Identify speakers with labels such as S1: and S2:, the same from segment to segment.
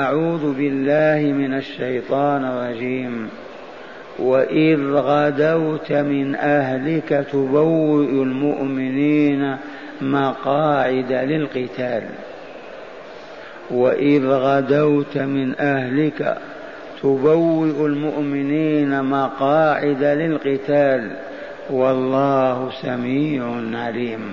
S1: أعوذ بالله من الشيطان الرجيم. وإذ غدوت من أهلك تبوئ المؤمنين مقاعد للقتال. وإذ غدوت من أهلك تبوئ المؤمنين مقاعد للقتال. والله سميع عليم.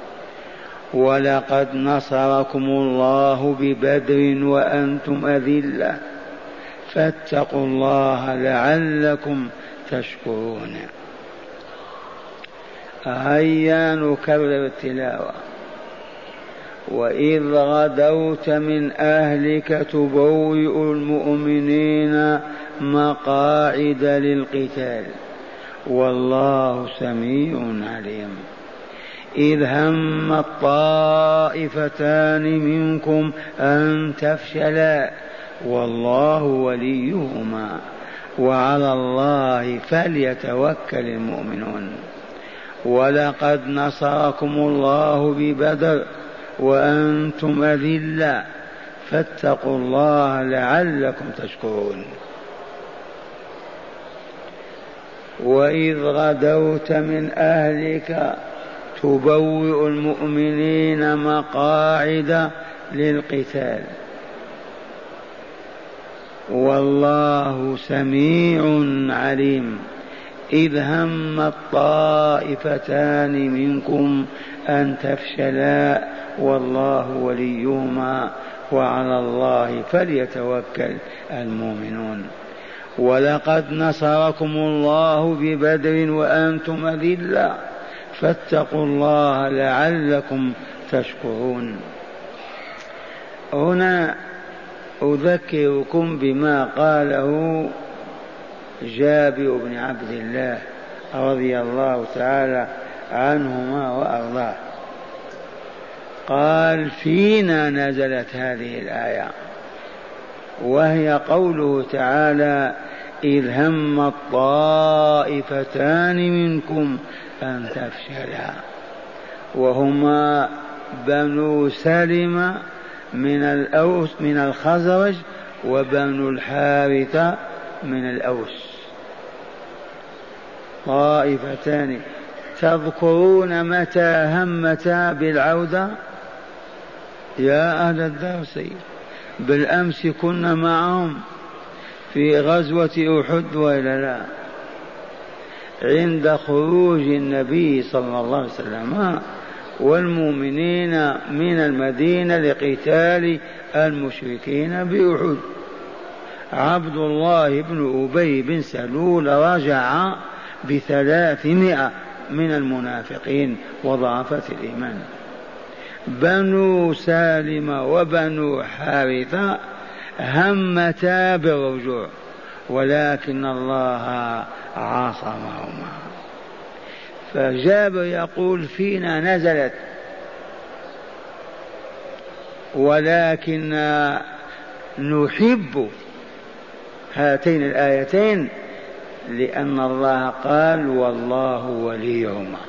S1: ولقد نصركم الله ببدر وأنتم أذلة. فاتقوا الله لعلكم تشكرون. هيا نكرر التلاوة. وإذ غدوت من أهلك تبوئ المؤمنين مقاعد للقتال. والله سميع عليم. إذ هم الطائفتان منكم أن تفشلا والله وليهما وعلى الله فليتوكل المؤمنون. ولقد نصركم الله ببدر وأنتم أذلة فاتقوا الله لعلكم تشكرون. وإذ غدوت من أهلك تبوئ المؤمنين مقاعد للقتال. والله سميع عليم. إذ هم الطائفتان منكم أن تفشلا والله وليهما وعلى الله فليتوكل المؤمنون. ولقد نصركم الله ببدر وأنتم أذلة. فاتقوا الله لعلكم تشكرون. هنا أذكركم بما قاله جابر بن عبد الله رضي الله تعالى عنهما وأرضاه. قال فينا نزلت هذه الآية وهي قوله تعالى إذ هم الطائفتان منكم أن تفشلا وهما بنو سلمة من الأوس من الخزرج وبنو الحارثة من الأوس. طائفتان. تذكرون متى همتا بالعودة؟ يا أهل الدرس بالأمس كنا معهم في غزوة أحد وإلا لا. عند خروج النبي صلى الله عليه وسلم. والمؤمنين من المدينة لقتال المشركين بأحد. عبد الله بن أبي بن سلول رجع بثلاثمائة من المنافقين وضعفة الإيمان. بنو سالم وبنو حارثة همتا بالرجوع. ولكن الله عاصمهما. فجابر يقول فينا نزلت. ولكن نحب هاتين الآيتين لأن الله قال والله وليهما.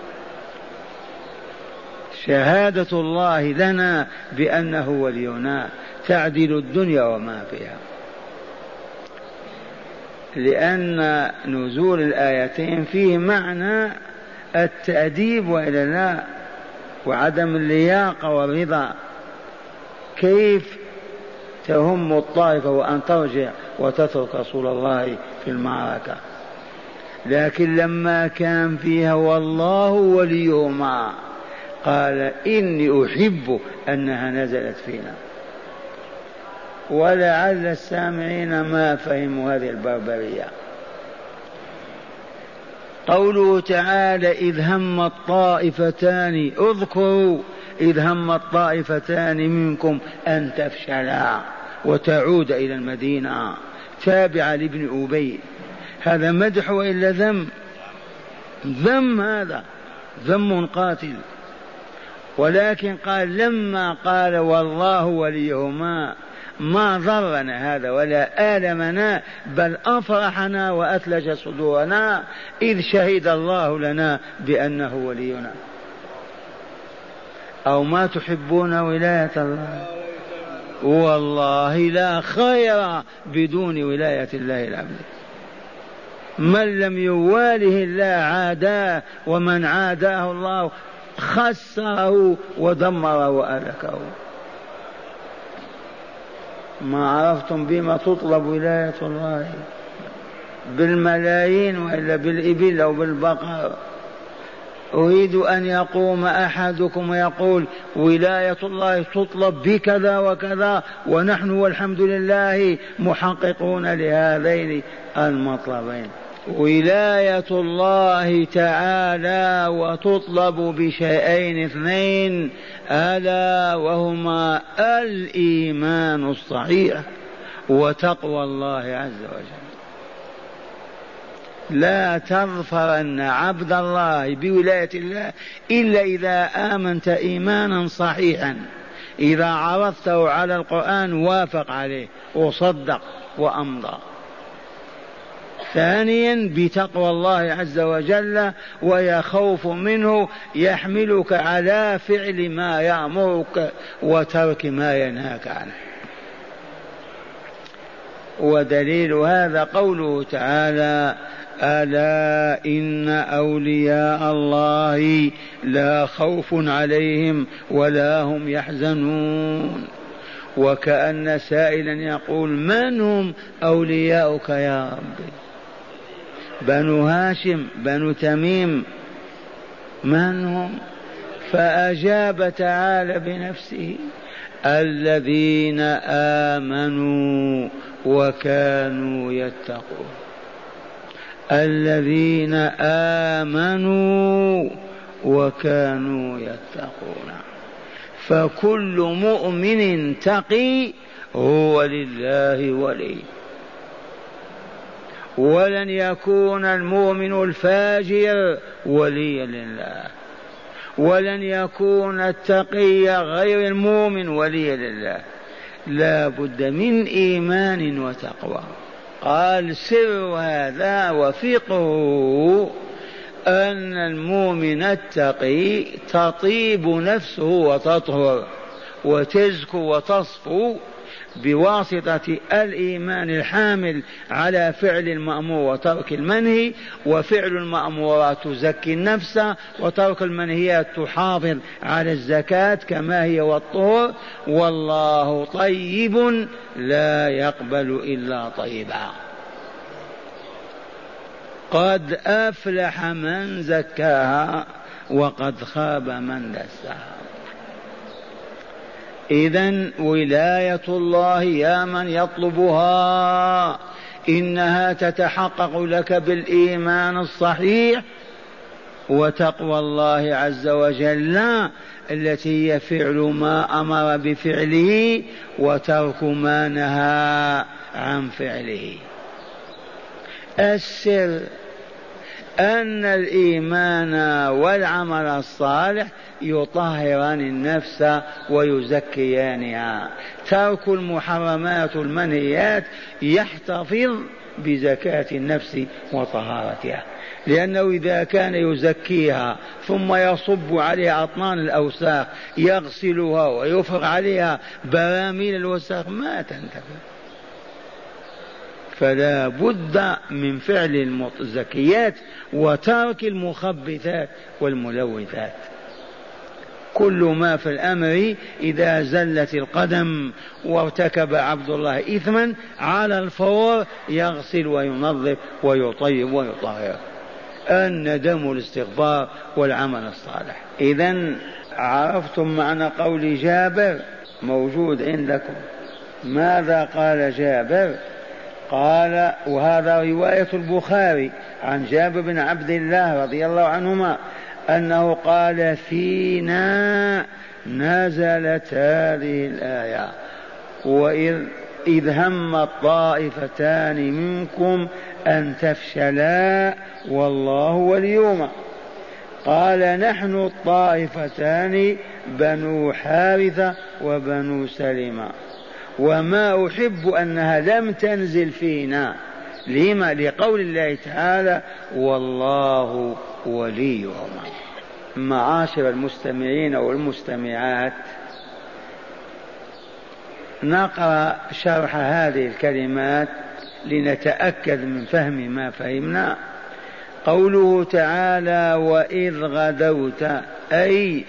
S1: شهادة الله لنا بأنه ولينا تعدل الدنيا وما فيها. لأن نزول الآيتين فيه معنى التأديب وإلا لا وعدم اللياقة والرضا. كيف تهم الطائفة وأن ترجع وتترك رسول الله في المعركة؟ لكن لما كان فيها والله وليهما قال إني أحب أنها نزلت فينا. ولعل السامعين ما فهموا هذه البربرية. قوله تعالى إذ هم الطائفتان اذكروا إذ هم الطائفتان منكم أن تفشلا وتعود إلى المدينة. تابعة لابن أبي. هذا مدح وإلا ذم؟ ذم هذا. ذم قاتل. ولكن قال لما قال والله وليهما ما ضرنا هذا ولا آلمنا بل أفرحنا وأثلج صدورنا إذ شهد الله لنا بأنه ولينا. أو ما تحبون ولاية الله؟ والله لا خير بدون ولاية الله العبد من لم يواله الله عاداه ومن عاداه الله خسره ودمره وأهلكه. ما عرفتم بما تطلب ولاية الله؟ بالملايين وإلا بالإبل أو بالبقر. أريد أن يقوم أحدكم ويقول ولاية الله تطلب بكذا وكذا ونحن والحمد لله محققون لهذين المطلبين. ولاية الله تعالى وتطلب بشيئين اثنين ألا وهما الإيمان الصحيح وتقوى الله عز وجل. لا تظفرن عبد الله بولاية الله إلا إذا آمنت إيمانا صحيحا. إذا عرضته على القرآن وافق عليه وصدق وأمضى. ثانيا بتقوى الله عز وجل وهي خوف منه يحملك على فعل ما يأمرك وترك ما ينهاك عنه. ودليل هذا قوله تعالى ألا إن أولياء الله لا خوف عليهم ولا هم يحزنون. وكأن سائلا يقول من هم أولياؤك يا ربي؟ بنو هاشم بنو تميم من هم؟ فأجاب تعالى بنفسه الذين آمنوا وكانوا يتقون. الذين آمنوا وكانوا يتقون. فكل مؤمن تقي هو لله ولي. ولن يكون المؤمن الفاجر وليا لله. ولن يكون التقي غير المؤمن وليا لله. لا بد من إيمان وتقوى. قال سر هذا وفقه أن المؤمن التقي تطيب نفسه وتطهر وتزكو وتصفو بواسطة الإيمان الحامل على فعل المأمور وترك المنهي وفعل المأمورات تزكي النفس وترك المنهيات تحافظ على الزكاة كما هي والطهر. والله طيب لا يقبل إلا طيبا. قد أفلح من زكاها وقد خاب من دساها. إذا ولاية الله يا من يطلبها إنها تتحقق لك بالإيمان الصحيح وتقوى الله عز وجل التي هي فعل ما أمر بفعله وترك ما نهى عن فعله. السر أن الإيمان والعمل الصالح يطهران النفس ويزكيانها. ترك المحرمات المنهيات يحتفظ بزكاة النفس وطهارتها. لأنه إذا كان يزكيها ثم يصب عليها أطنان الأوساخ يغسلها ويفرغ عليها براميل الوساخ ما تنتفع. فلا بد من فعل الزكيات وترك المخبثات والملوثات. كل ما في الأمر إذا زلت القدم وارتكب عبد الله اثما على الفور يغسل وينظف ويطيب ويطهر. الندم والاستغفار والعمل الصالح. اذا عرفتم معنى قول جابر موجود عندكم. ماذا قال جابر؟ قال وهذا رواية البخاري عن جابر بن عبد الله رضي الله عنهما أنه قال فينا نزلت هذه الآية وإذ إذ هم الطائفتان منكم أن تفشلا والله وليهما قال نحن الطائفتان بنو حارثة وبنو سلمة. وما أحب أنها لم تنزل فينا. لما؟ لقول الله تعالى والله وليهما معاشر المستمعين والمستمعات نقرأ شرح هذه الكلمات لنتأكد من فهم ما فهمنا. قوله تعالى وإذ غدوت أي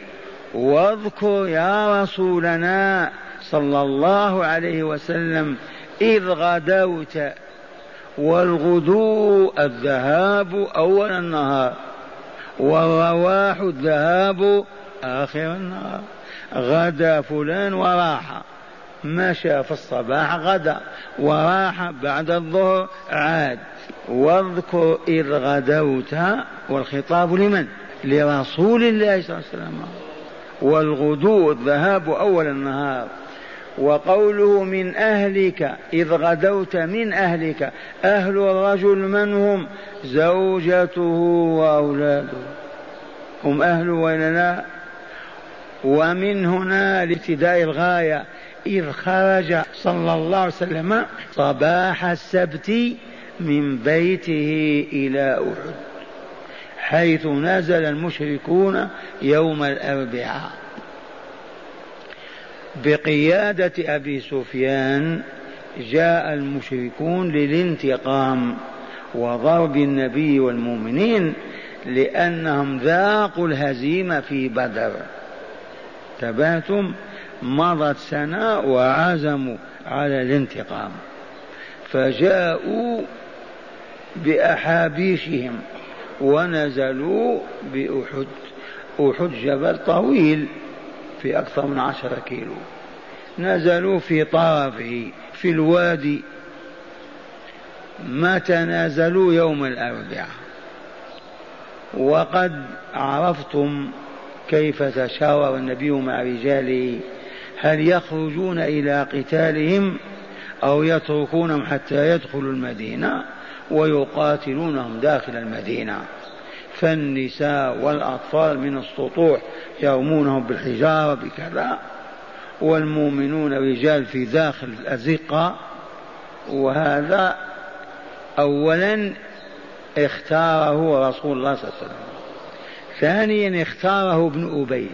S1: واذكر يا رسولنا صلى الله عليه وسلم إذ غدوت والغدو الذهاب أول النهار والرواح الذهاب آخر النهار. غدا فلان وراح مشى في الصباح غدا وراح بعد الظهر عاد. واذكر إذ غدوت والخطاب لمن؟ لرسول الله صلى الله عليه وسلم. والغدو الذهاب أول النهار. وقوله من أهلك إذ غدوت من أهلك أهل الرجل من هم؟ زوجته وأولاده. هم أهل ولا لا ومن هنا لابتداء الغاية إذ خرج صلى الله عليه وسلم صباح السبت من بيته إلى أحد حيث نزل المشركون يوم الأربعاء. بقيادة أبي سفيان جاء المشركون للانتقام وضرب النبي والمؤمنين لأنهم ذاقوا الهزيمة في بدر. تباتم مضت سنة وعزموا على الانتقام. فجاءوا بأحابيشهم ونزلوا بأحد أحد جبل طويل. في أكثر من عشرة كيلو. نزلوا في طرفه في الوادي. متى نزلوا يوم الأربعاء. وقد عرفتم كيف تشاور النبي مع رجاله هل يخرجون إلى قتالهم أو يتركونهم حتى يدخلوا المدينة ويقاتلونهم داخل المدينة. فالنساء والأطفال من السطوح يرمونهم بالحجارة بكذا والمؤمنون رجال في داخل الأزقة وهذا أولا اختاره رسول الله صلى الله عليه وسلم ثانيا اختاره ابن أبي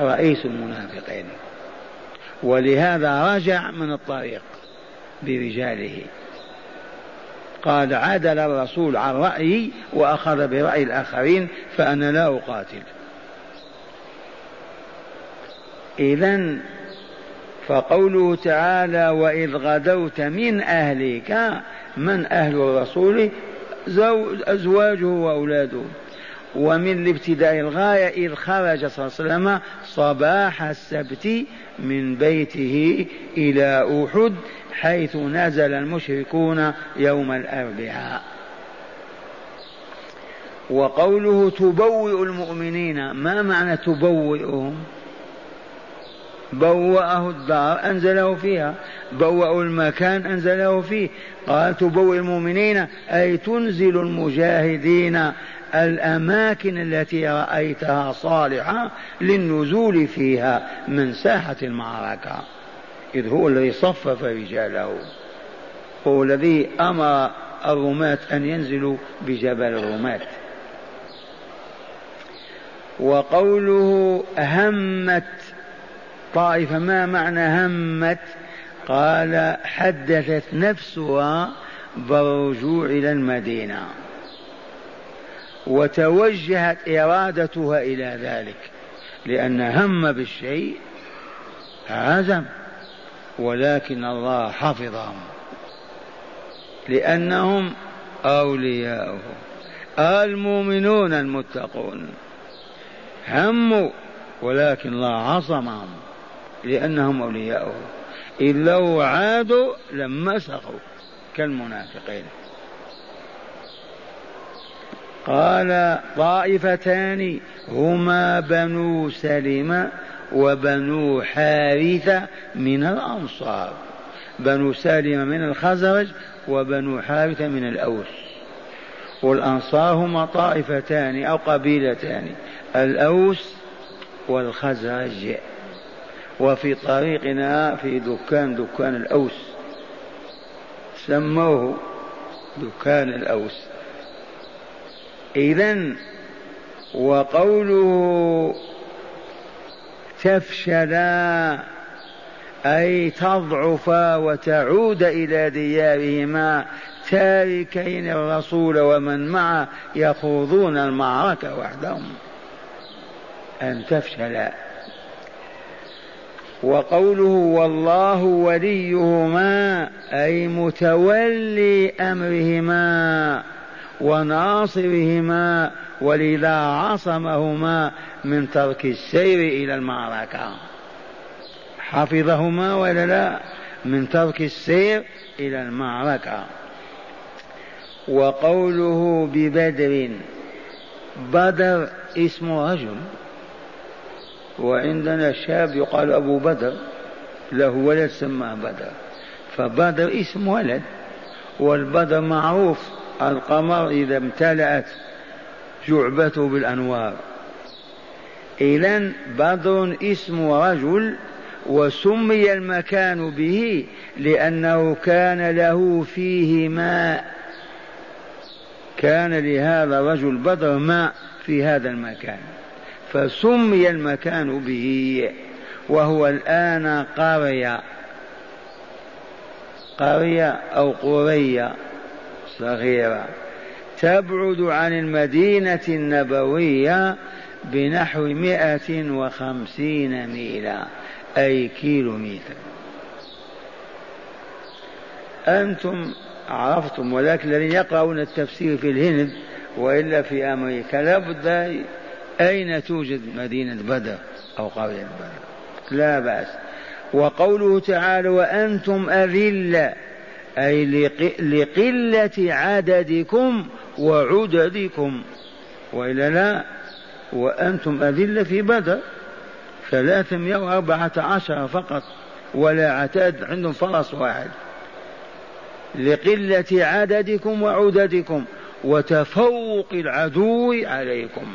S1: رئيس المنافقين ولهذا رجع من الطريق برجاله. قال عدل الرسول عن رأيي وأخذ برأي الآخرين فأنا لا أقاتل. إذا فقوله تعالى وإذ غدوت من أهلك من أهل الرسول؟ أزواجه وأولاده. ومن الابتداء الغاية إذ خرج صلى الله عليه وسلم صباح السبت من بيته إلى أحد حيث نزل المشركون يوم الأربعاء. وقوله تبوئ المؤمنين ما معنى تبوئهم؟ بوأه الدار أنزله فيها بوأوا المكان أنزله فيه. قال تبوئ المؤمنين أي تنزل المجاهدين الأماكن التي رأيتها صالحة للنزول فيها من ساحة المعركة. إذ هو الذي صفف رجاله. هو الذي أمر الرماة أن ينزلوا بجبل الرماة. وقوله همت طائفة ما معنى همت؟ قال حدثت نفسها بالرجوع إلى المدينة. وتوجهت إرادتها إلى ذلك لأن هم بالشيء عزم ولكن الله حفظهم لأنهم أولياؤه المؤمنون المتقون هموا ولكن الله عصمهم لأنهم أولياؤه إذ لو عادوا لمسخوا كالمنافقين. قال طائفتان هما بنو سلمة وبنو حارثة من الأنصار. بنو سالم من الخزرج وبنو حارثة من الأوس. والأنصار هما طائفتان أو قبيلتان الأوس والخزرج. وفي طريقنا في دكان دكان الأوس. سموه دكان الأوس. إذا وقوله تفشلا أي تضعفا وتعود إلى ديارهما تاركين الرسول ومن معه يخوضون المعركة وحدهم. أن تفشلا وقوله والله وليهما أي متولي أمرهما. وناصرهما ولذا عصمهما من ترك السير إلى المعركة. حفظهما ولا لا من ترك السير إلى المعركة. وقوله ببدر بدر اسم رجل. وعندنا شاب يقال أبو بدر له ولد سماه بدر. فبدر اسم ولد والبدر معروف القمر إذا امتلأت جعبته بالأنوار. إذا بدر اسم رجل وسمي المكان به لأنه كان له فيه ماء. كان لهذا الرجل بدر ماء في هذا المكان. فسمي المكان به وهو الآن قرية. قرية أو قرية. صغيرة. تبعد عن المدينة النبوية بنحو مائة وخمسين ميلا أي كيلو متر أنتم عرفتم ولكن الذين يقرؤون التفسير في الهند وإلا في أمريكا لابد أين توجد مدينة بدر أو قرية بدر؟ لا بأس. وقوله تعالى وأنتم أذلة. أي لقلة عددكم وعددكم. وإلا لا وأنتم أذلة في بدر. ثلاثمائة وأربعة عشر فقط ولا عتاد عندهم فرس واحد. لقلة عددكم وعددكم وتفوق العدو عليكم.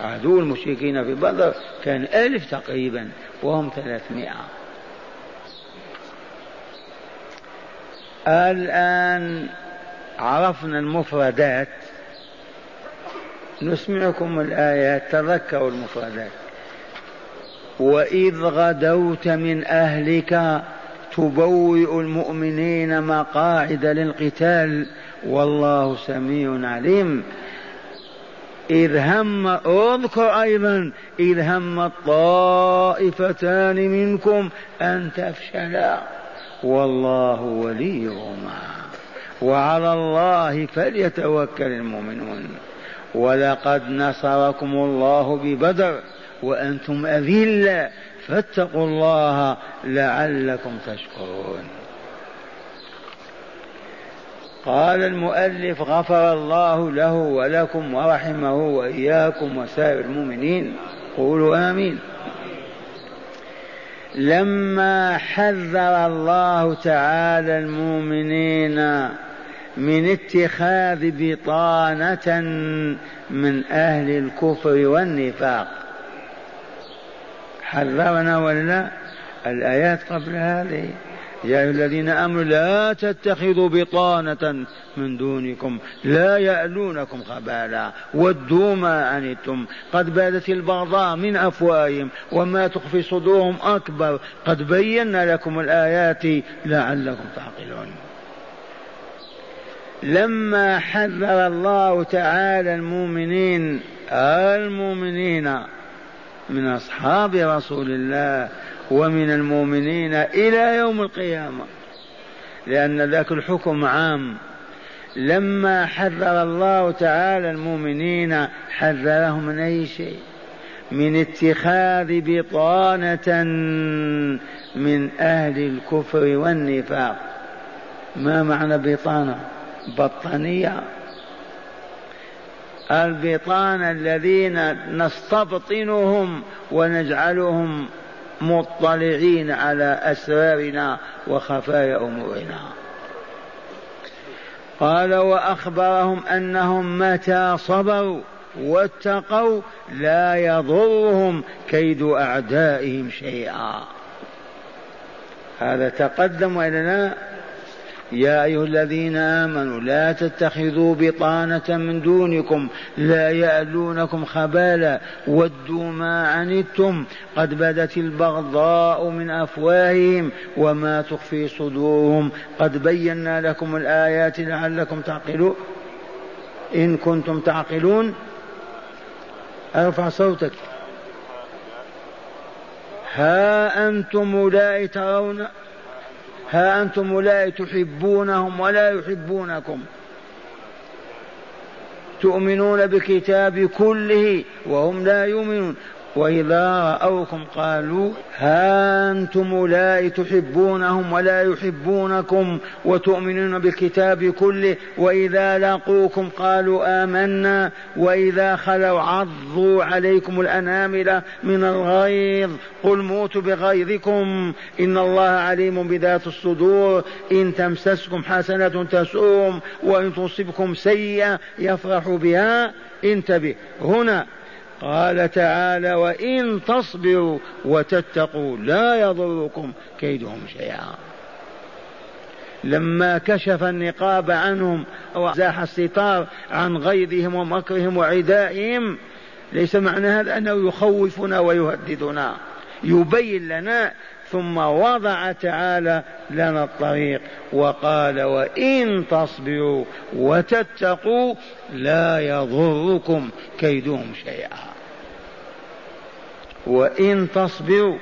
S1: عدو المشركين في بدر كان ألف تقريبا وهم ثلاثمائة. الآن عرفنا المفردات. نسمعكم الآيات تذكروا المفردات. وإذ غدوت من أهلك تبوئ المؤمنين مقاعد للقتال والله سميع عليم. إذ هم اذكر أيضا إذ هم الطائفتان منكم أن تفشلا. والله وليهما وعلى الله فليتوكل المؤمنون. ولقد نصركم الله ببدر وأنتم أذلة. فاتقوا الله لعلكم تشكرون. قال المؤلف غفر الله له ولكم ورحمه وإياكم وسائر المؤمنين. قولوا آمين. لما حذر الله تعالى المؤمنين من اتخاذ بطانة من أهل الكفر والنفاق. حذرنا ولا؟ الآيات قبل هذه. يا أيها الذين آمنوا لا تتخذوا بطانة من دونكم لا يألونكم خبالا ودوا ما عنتم. قد بادت البغضاء من أفواههم وما تخفي صدورهم أكبر. قد بينا لكم الآيات لعلكم تعقلون. لما حذر الله تعالى المؤمنين المؤمنين من أصحاب رسول الله ومن المؤمنين إلى يوم القيامة. لأن ذاك الحكم عام. لما حذر الله تعالى المؤمنين حذرهم من أي شيء؟ من اتخاذ بطانة من أهل الكفر والنفاق. ما معنى بطانة؟ بطانية. البطانة الذين نستبطنهم ونجعلهم مطلعين على أسرارنا وخفايا أمورنا. قال وأخبرهم أنهم متى صبروا واتقوا لا يضرهم كيد أعدائهم شيئا. هذا تقدم وإلى يا أيها الذين آمنوا لا تتخذوا بطانة من دونكم لا يألونكم خبالا ودوا ما عنتم قد بدت البغضاء من أفواههم وما تخفي صدورهم. قد بينا لكم الآيات لعلكم تعقلون. إن كنتم تعقلون أرفع صوتك. ها أنتم أولئك ترون ها أنتم أولئك تحبونهم ولا يحبونكم. تؤمنون بالكتاب كله وهم لا يؤمنون. وإذا رأوكم قالوا ها أنتم أولئك تحبونهم ولا يحبونكم وتؤمنون بالكتاب كله وإذا لقوكم قالوا آمنا وإذا خلوا عضوا عليكم الأنامل من الغيظ قل موتوا بغيظكم إن الله عليم بذات الصدور إن تمسسكم حسنة تسوم وإن تصبكم سيئة يفرح بها انتبه. هنا قال تعالى وإن تصبروا وتتقوا لا يضركم كيدهم شيئا. لما كشف النقاب عنهم وزاح الستار عن غيظهم ومكرهم وعدائهم ليس معنى هذا أنه يخوفنا ويهددنا. يبين لنا ثم وضع تعالى لنا الطريق وقال وإن تصبروا وتتقوا لا يضركم كيدهم شيئا. وإن تصبروا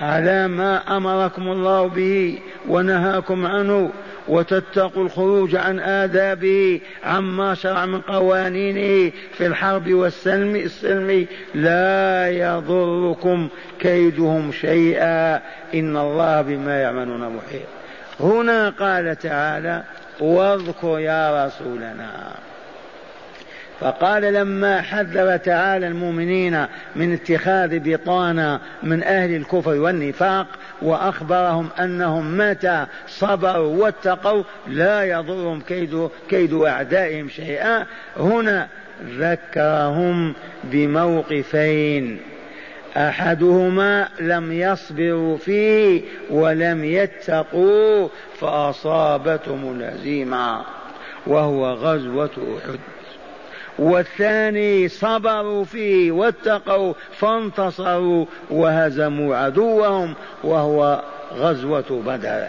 S1: على ما أمركم الله به ونهاكم عنه وتتقوا الخروج عن آدابه عما شرع من قوانينه في الحرب والسلم السلم. لا يضركم كيدهم شيئا. إن الله بما يعملون محيط. هنا قال تعالى واذكر يا رسولنا. فقال لما حذر تعالى المؤمنين من اتخاذ بطانة من أهل الكفر والنفاق وأخبرهم أنهم متى صبروا واتقوا لا يضرهم كيد, كيد أعدائهم شيئا. هنا ذكرهم بموقفين. أحدهما لم يصبروا فيه ولم يتقوا فأصابتهم الهزيمة وهو غزوة أحد. والثاني صبروا فيه واتقوا فانتصروا وهزموا عدوهم وهو غزوة بدر.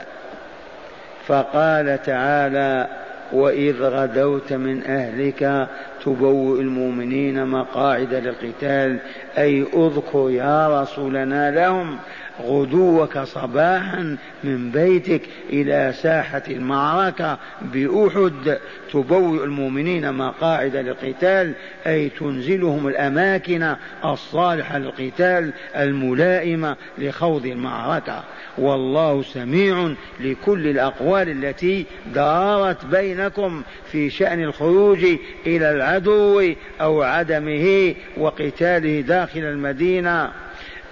S1: فقال تعالى وإذ غدوت من أهلك تبوئ المؤمنين مقاعد للقتال أي أذكر يا رسولنا لهم غدوك صباحا من بيتك إلى ساحة المعركة بأحد. تبوئ المؤمنين مقاعد للقتال أي تنزلهم الأماكن الصالحة للقتال الملائمة لخوض المعركة. والله سميع لكل الأقوال التي دارت بينكم في شأن الخروج إلى العدو أو عدمه وقتاله داخل المدينة.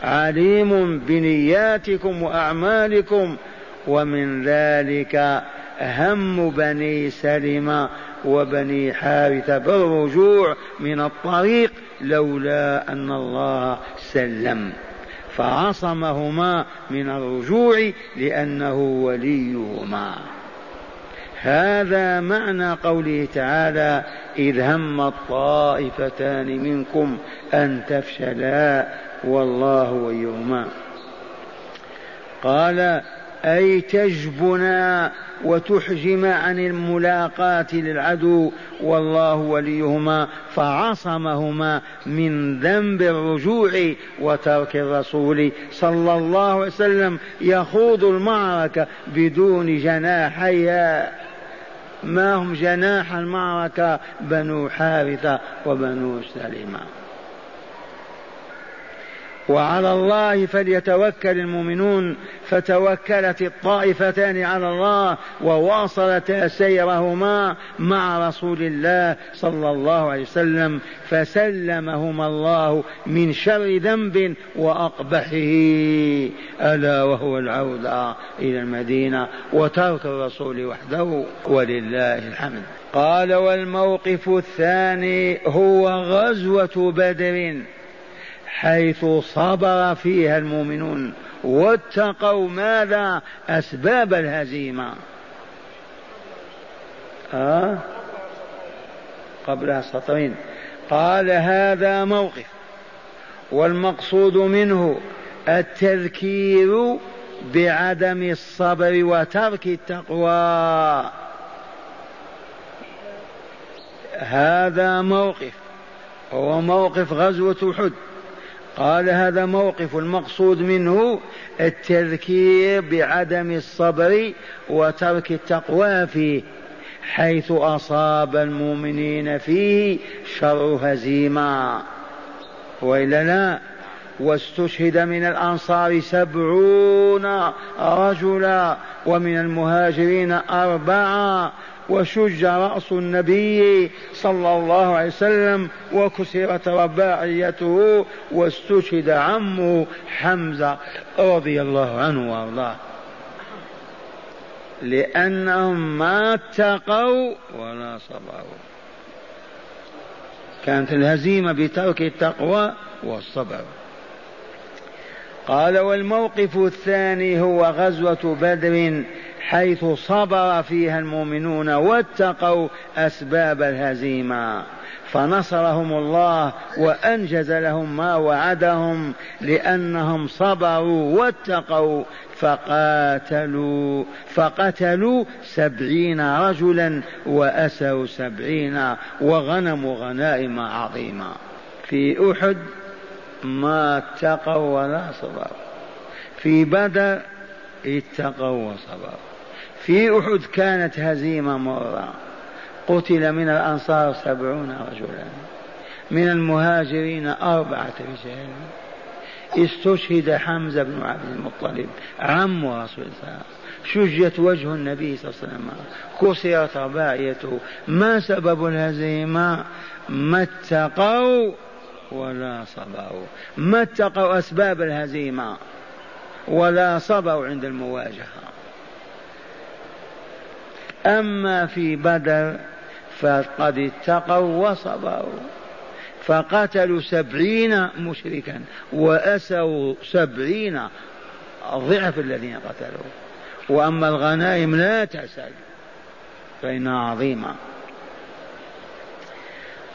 S1: عليم بنياتكم وأعمالكم ومن ذلك هم بني سلمة وبني حارثة. بالرجوع من الطريق لولا أن الله سلم. فعصمهما من الرجوع لأنه وليهما. هذا معنى قوله تعالى إذ هم الطائفتان منكم أن تفشلا والله وليهما قال أي تجبنا وتحجم عن الملاقاة للعدو والله وليهما فعصمهما من ذنب الرجوع وترك الرسول صلى الله عليه وسلم يخوض المعركة بدون جناحيها ما هم جناح المعركة؟ بنو حارثة وبنو سلمة وعلى الله فليتوكل المؤمنون فتوكلت الطائفتان على الله وواصلتا سيرهما مع رسول الله صلى الله عليه وسلم فسلمهما الله من شر ذنب وأقبحه. ألا وهو العوده إلى المدينة وترك الرسول وحده ولله الحمد. قال والموقف الثاني هو غزوة بدر. حيث صبر فيها المؤمنون واتقوا ماذا أسباب الهزيمة. آه؟ قبلها سطرين. قال هذا موقف والمقصود منه التذكير بعدم الصبر وترك التقوى. هذا موقف هو موقف غزوة أحد. قال هذا موقف المقصود منه التذكير بعدم الصبر وترك التقوى فيه حيث أصاب المؤمنين فيه شر هزيمة. وإلا لا واستشهد من الأنصار سبعون رجلا ومن المهاجرين أربعة وشج رأس النبي صلى الله عليه وسلم وكسرت رباعيته واستشهد عمه حمزة رضي الله عنه وأرضاه. لأنهم ما اتقوا ولا صبروا. كانت الهزيمة بترك التقوى والصبر. قال والموقف الثاني هو غزوة بدر حيث صبر فيها المؤمنون واتقوا أسباب الهزيمة. فنصرهم الله وأنجز لهم ما وعدهم لأنهم صبروا واتقوا فقاتلوا فقتلوا سبعين رجلا واسروا سبعين وغنموا غنائم عظيمة. في أحد ما اتقوا ولا صبروا. في بدر اتقوا وصبروا. في أحد كانت هزيمة مرة. قتل من الأنصار سبعون رجلا. من المهاجرين أربعة رجال. استشهد حمزة بن عبد المطلب عم رسول الله. شجت وجه النبي صلى الله عليه وسلم. كسرت رباعيته. ما سبب الهزيمة؟ ما اتقوا ولا صبروا. ما اتقوا أسباب الهزيمة؟ ولا صبروا عند المواجهة. أما في بدر فقد اتقوا وصبروا. فقتلوا سبعين مشركا وأسوا سبعين ضعف الذين قتلوا. وأما الغنائم لا تسأل فإنها عظيمة.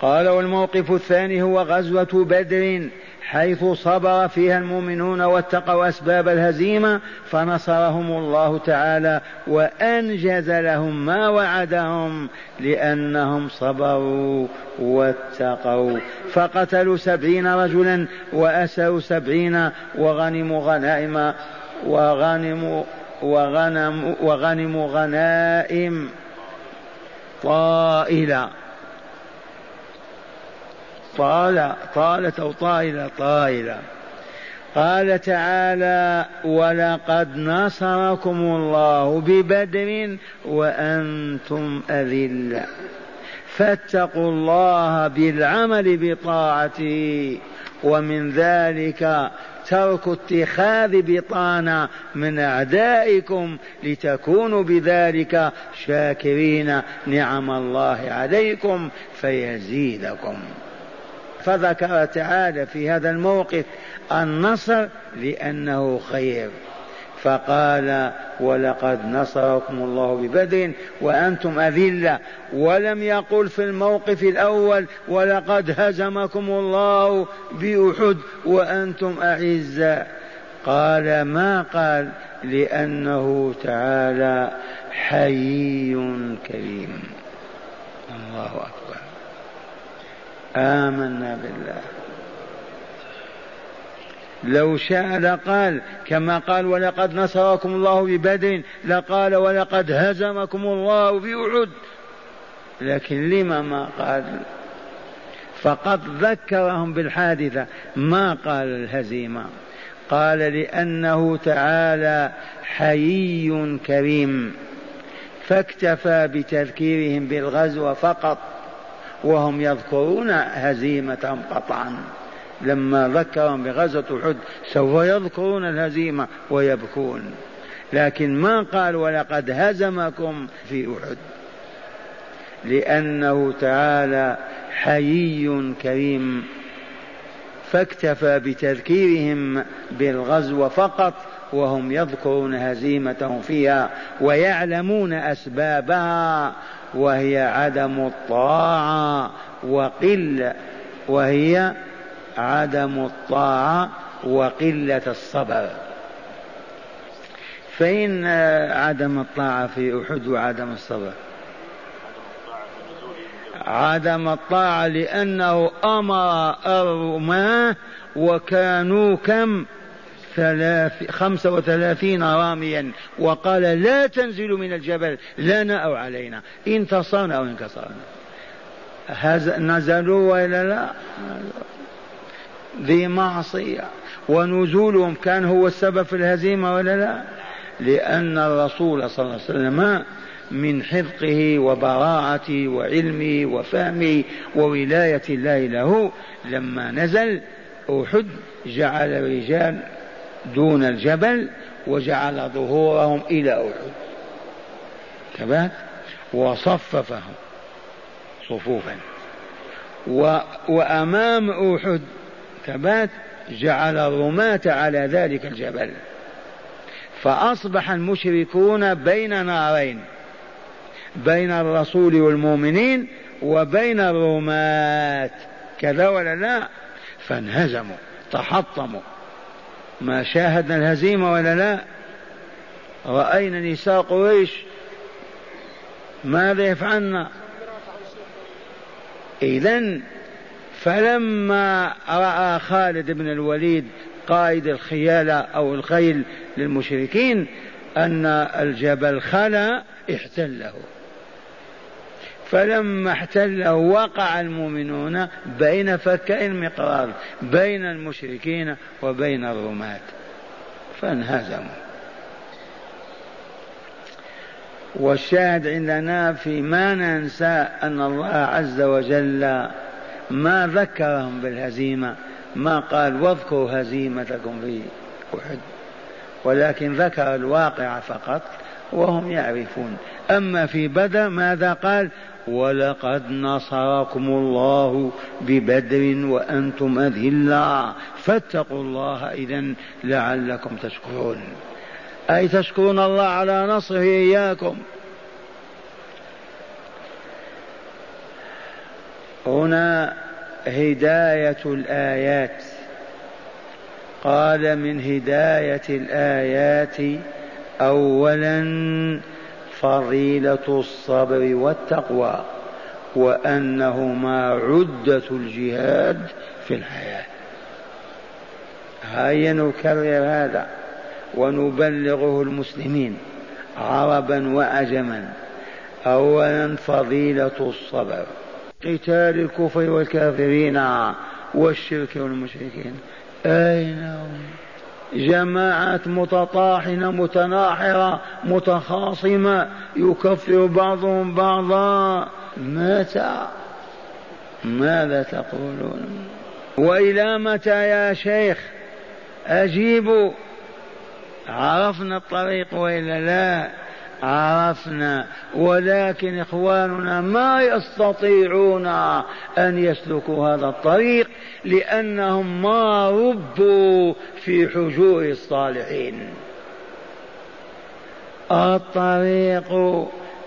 S1: قال والموقف الثاني هو غزوة بدر. حيث صبر فيها المؤمنون واتقوا أسباب الهزيمة فنصرهم الله تعالى وأنجز لهم ما وعدهم لأنهم صبروا واتقوا. فقتلوا سبعين رجلا وأسروا سبعين وغنموا غنائم وغنموا وغنم وغنموا غنائم طائلة. طال طالت أو طائلة طائلة. قال تعالى ولقد نصركم الله ببدر وأنتم أذلة. فاتقوا الله بالعمل بطاعته ومن ذلك ترك اتخاذ بطانة من أعدائكم لتكونوا بذلك شاكرين. نعم الله عليكم فيزيدكم. فذكر تعالى في هذا الموقف النصر لأنه خير. فقال ولقد نصركم الله ببدر وأنتم أذلة. ولم يقل في الموقف الأول ولقد هزمكم الله بأحد وأنتم أعزة قال ما قال؟ لأنه تعالى حيي كريم. الله أكبر. آمنا بالله. لو شاء لقال كما قال ولقد نصركم الله ببدر لقال ولقد هزمكم الله بأحد لكن لما ما قال؟ فقط ذكرهم بالحادثة. ما قال الهزيمة؟ قال لأنه تعالى حيي كريم فاكتفى بتذكيرهم بالغزو فقط وهم يذكرون هزيمتهم قطعا. لما ذكرهم بغزوة أحد سوف يذكرون الهزيمة ويبكون. لكن ما قال ولقد هزمكم في أحد. لأنه تعالى حيي كريم. فاكتفى بتذكيرهم بالغزو فقط وهم يذكرون هزيمتهم فيها ويعلمون أسبابها وهي عدم الطاعة وقل وهي عدم الطاعة وقلة الصبر. فإن عدم الطاعة في أحد وعدم الصبر؟ عدم الطاعة لأنه أمر الرماة وكانوا كم؟ ثلاث خمسة وثلاثين راميا. وقال لا تنزلوا من الجبل لنا أو علينا. انتصرنا أو انكسرنا نزلوا وإلا لا؟ ذي معصية. ونزولهم كان هو السبب في الهزيمة ولا لا؟ لأن الرسول صلى الله عليه وسلم من حفظه وبراعته وعلمه وفهمه وولاية الله له لما نزل أحد جعل الرجال دون الجبل وجعل ظهورهم إلى أحد. كذلك وصففهم صفوفا. و وأمام أحد كبات جعل الرماة على ذلك الجبل. فأصبح المشركون بين نارين بين الرسول والمؤمنين وبين الرماة. كذا ولا لا؟ فانهزموا تحطموا. ما شاهدنا الهزيمة ولا لا؟ رأينا نساء قريش ماذا يفعلن؟ إذا فلما رأى خالد بن الوليد قائد الخيالة أو الخيل للمشركين أن الجبل خلا احتله. فلما احتله وقع المؤمنون بين فكي المقرار بين المشركين وبين الرماة. فانهزموا. والشاهد عندنا في ما ننسى أن الله عز وجل ما ذكرهم بالهزيمة ما قال واذكروا هزيمتكم في أحد ولكن ذكر الواقع فقط. وهم يعرفون. أما في بدر ماذا قال؟ ولقد نصركم الله ببدر وأنتم أذلة. فاتقوا الله إذا لعلكم تشكرون. أي تشكرون الله على نصره إياكم؟ هنا هداية الآيات. قال من هداية الآيات أولا فضيلة الصبر والتقوى وأنهما عدة الجهاد في الحياة. هيا نكرر هذا ونبلغه المسلمين عربا وعجما أولا فضيلة الصبر قتال الكفر والكافرين والشرك والمشركين. أين هم؟ جماعات متطاحنة متناحرة متخاصمة يكفر بعضهم بعضا. متى؟ ماذا تقولون؟ وإلى متى يا شيخ؟ أجيبوا عرفنا الطريق وإلا لا؟ عرفنا ولكن إخواننا ما يستطيعون أن يسلكوا هذا الطريق لأنهم ما ربوا في حجور الصالحين. الطريق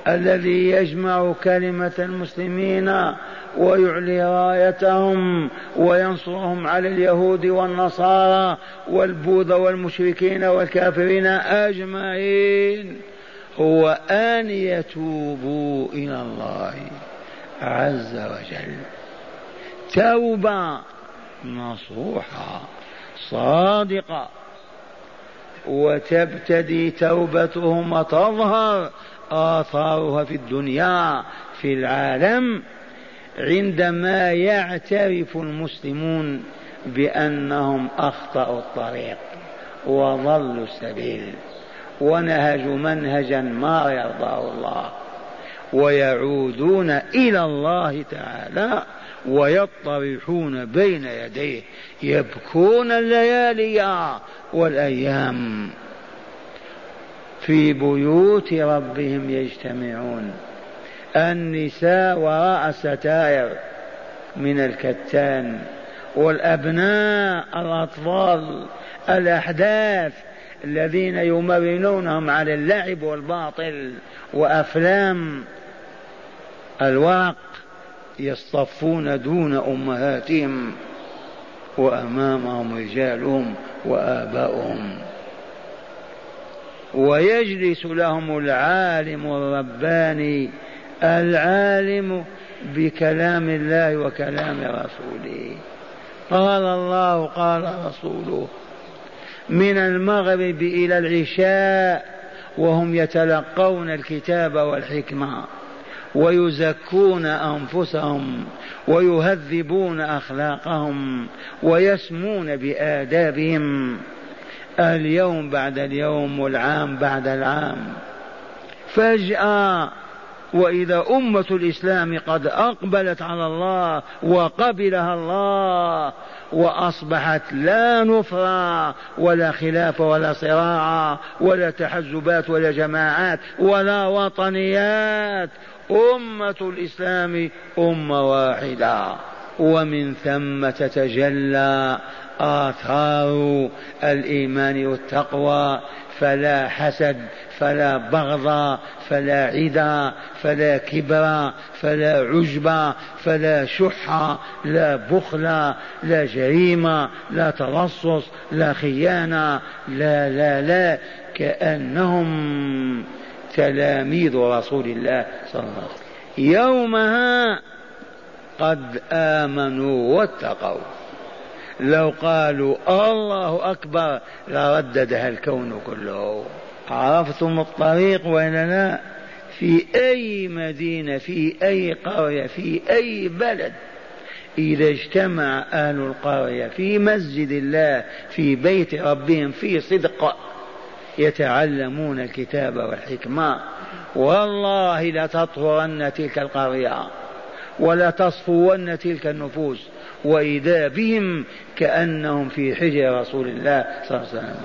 S1: الذي يجمع كلمة المسلمين ويعلي رايتهم وينصرهم على اليهود والنصارى والبوذا والمشركين والكافرين أجمعين. هو أن يتوبوا إلى الله عز وجل. توبة نصوحة صادقة. وتبتدي توبتهم وتظهر آثارها في الدنيا في العالم عندما يعترف المسلمون بأنهم أخطأوا الطريق وضلوا السبيل. ونهجوا منهجا ما يرضاه الله. ويعودون إلى الله تعالى ويطرحون بين يديه. يبكون الليالي والأيام. في بيوت ربهم يجتمعون. النساء وراء الستائر من الكتان. والأبناء الأطفال. الأحداث الذين يمرنونهم على اللعب والباطل وأفلام الورق يصطفون دون أمهاتهم وأمامهم رجالهم وآباؤهم. ويجلس لهم العالم الرباني العالم بكلام الله وكلام رسوله. قال الله قال رسوله من المغرب إلى العشاء وهم يتلقون الكتاب والحكمة ويزكون أنفسهم ويهذبون أخلاقهم ويسمون بآدابهم. اليوم بعد اليوم والعام بعد العام. فجأة وإذا أمة الإسلام قد أقبلت على الله وقبلها الله وأصبحت لا نفرة ولا خلاف ولا صراع ولا تحزبات ولا جماعات ولا وطنيات. أمة الإسلام أمة واحدة. ومن ثم تتجلى آثار الإيمان والتقوى فلا حسد فلا بغض فلا عدا فلا كبر فلا عجب فلا شح لا بخل لا جريمة لا تلصص لا خيانة لا لا لا كأنهم تلاميذ رسول الله صلى الله عليه وسلم. يومها قد آمنوا واتقوا. لو قالوا الله أكبر لرددها الكون كله. عرفتم الطريق ولا لا في أي مدينة في أي قرية في أي بلد. إذا اجتمع أهل القرية في مسجد الله في بيت ربهم في صدق يتعلمون الكتاب والحكمة. والله لتطهرن تلك القرية ولتصفون تلك النفوس. وإذا بهم كأنهم في حجر رسول الله صلى الله عليه وسلم.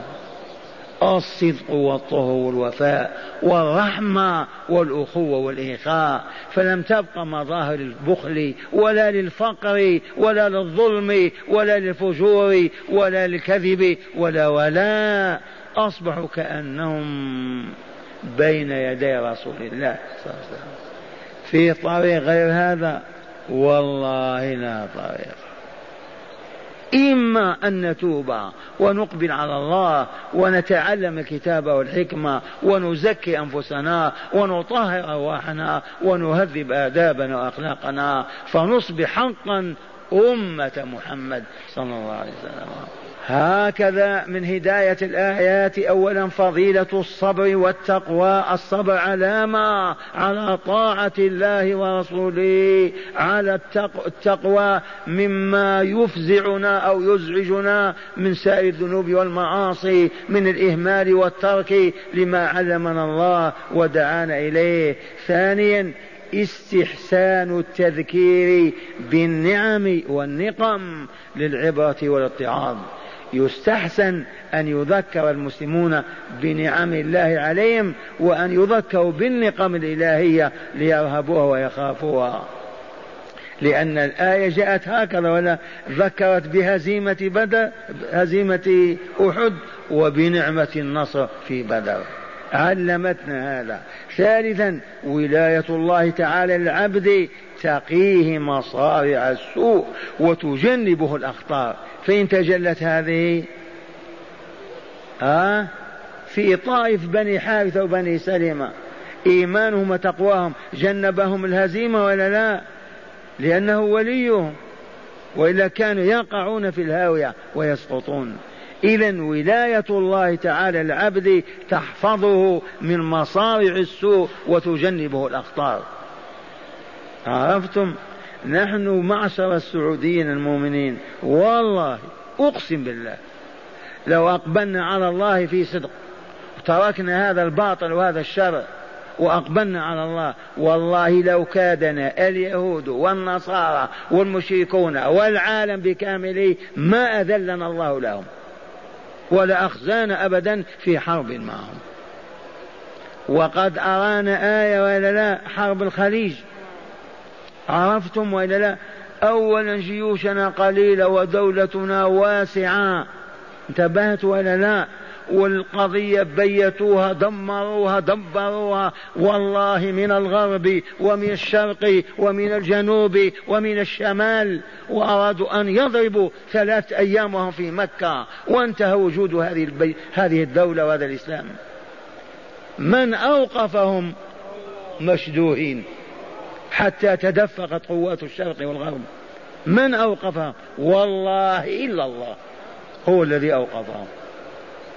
S1: الصدق والطهر والوفاء والرحمة والأخوة والإخاء فلم تبق مظاهر البخل ولا للفقر ولا للظلم ولا للفجور ولا للكذب ولا ولا. أصبحوا كأنهم بين يدي رسول الله صلى الله عليه وسلم. في طريق غير هذا والله لا طريق إما أن نتوب ونقبل على الله ونتعلم الكتاب والحكمة ونزكي أنفسنا ونطهر أرواحنا ونهذب آدابنا وأخلاقنا فنصبح حقا أمة محمد صلى الله عليه وسلم. هكذا من هداية الآيات أولا فضيلة الصبر والتقوى الصبر علامة على طاعة الله ورسوله على التقوى مما يفزعنا أو يزعجنا من سائر الذنوب والمعاصي من الإهمال والترك لما علمنا الله ودعانا إليه. ثانيا استحسان التذكير بالنعم والنقم للعبرة والاتعاظ. يستحسن أن يذكر المسلمون بنعم الله عليهم وأن يذكروا بالنقم الإلهية ليرهبوها ويخافوها. لأن الآية جاءت هكذا ولا ذكرت بهزيمة بدر هزيمة أحد وبنعمة النصر في بدر. علمتنا هذا. ثالثا ولاية الله تعالى للعبد تقيه مصارع السوء وتجنبه الأخطار فإن تجلت هذه ها في طائف بني حارثة وبني سلمة إيمانهم وتقواهم جنبهم الهزيمة ولا لا؟ لأنه وليهم. وإلا كانوا يقعون في الهاوية ويسقطون. إذا ولاية الله تعالى العبد تحفظه من مصارع السوء وتجنبه الأخطار عرفتم؟ نحن معشر السعوديين المؤمنين. والله أقسم بالله. لو أقبلنا على الله في صدق تركنا هذا الباطل وهذا الشر وأقبلنا على الله والله لو كادنا اليهود والنصارى والمشركون والعالم بكامله ما أذلنا الله لهم ولا أخزانا أبدا في حرب معهم. وقد أرانا آية ولا لا حرب الخليج. عرفتم ولا لا؟ أولا جيوشنا قليلة ودولتنا واسعة. انتبهت ولا لا؟ والقضية بيتوها دمروها دبروها. والله من الغرب ومن الشرق ومن الجنوب ومن الشمال. وأرادوا أن يضربوا ثلاث أيام وهم في مكة. وانتهى وجود هذه البي... هذه الدولة وهذا الإسلام. من أوقفهم؟ مشدوهين. حتى تدفقت قوات الشرق والغرب. من أوقفهم والله إلا الله. هو الذي أوقفهم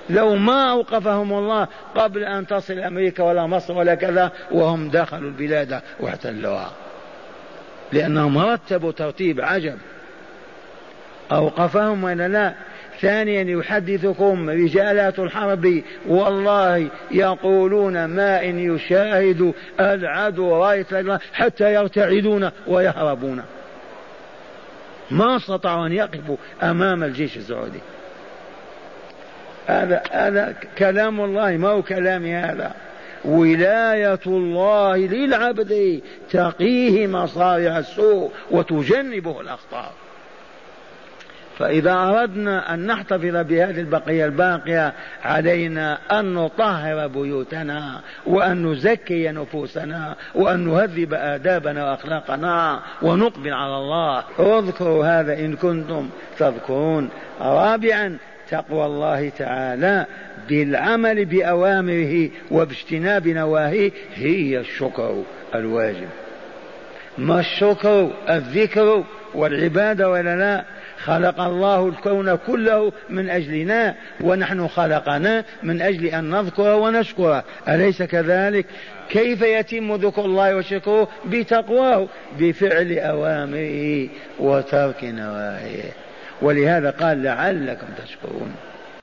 S1: لو ما أوقفهم الله قبل أن تصل أمريكا ولا مصر ولا كذا وهم دخلوا البلاد واحتلوها. لأنهم رتبوا ترتيب عجب. أوقفهم ولا لا؟ ثانيا يحدثكم رجالات الحرب والله يقولون ما إن يشاهد العدو راية حتى يرتعدون ويهربون. ما استطاعوا أن يقفوا أمام الجيش السعودي. هذا هذا كلام الله ما هو كلامي هذا؟ ولاية الله للعبد تقيه مصارع السوء وتجنبه الأخطار فإذا أردنا أن نحتفظ بهذه البقية الباقية علينا أن نطهر بيوتنا وأن نزكي نفوسنا وأن نهذب آدابنا وأخلاقنا ونقبل على الله. اذكروا هذا إن كنتم تذكرون. رابعا تقوى الله تعالى بالعمل بأوامره وباجتناب نواهيه هي الشكر الواجب. ما الشكر؟ الذكر والعبادة ولا لا خلق الله الكون كله من أجلنا ونحن خلقنا من أجل أن نذكره ونشكره أليس كذلك؟ كيف يتم ذكر الله وشكره؟ بتقواه بفعل أوامره وترك نواهيه. ولهذا قال لعلكم تشكرون.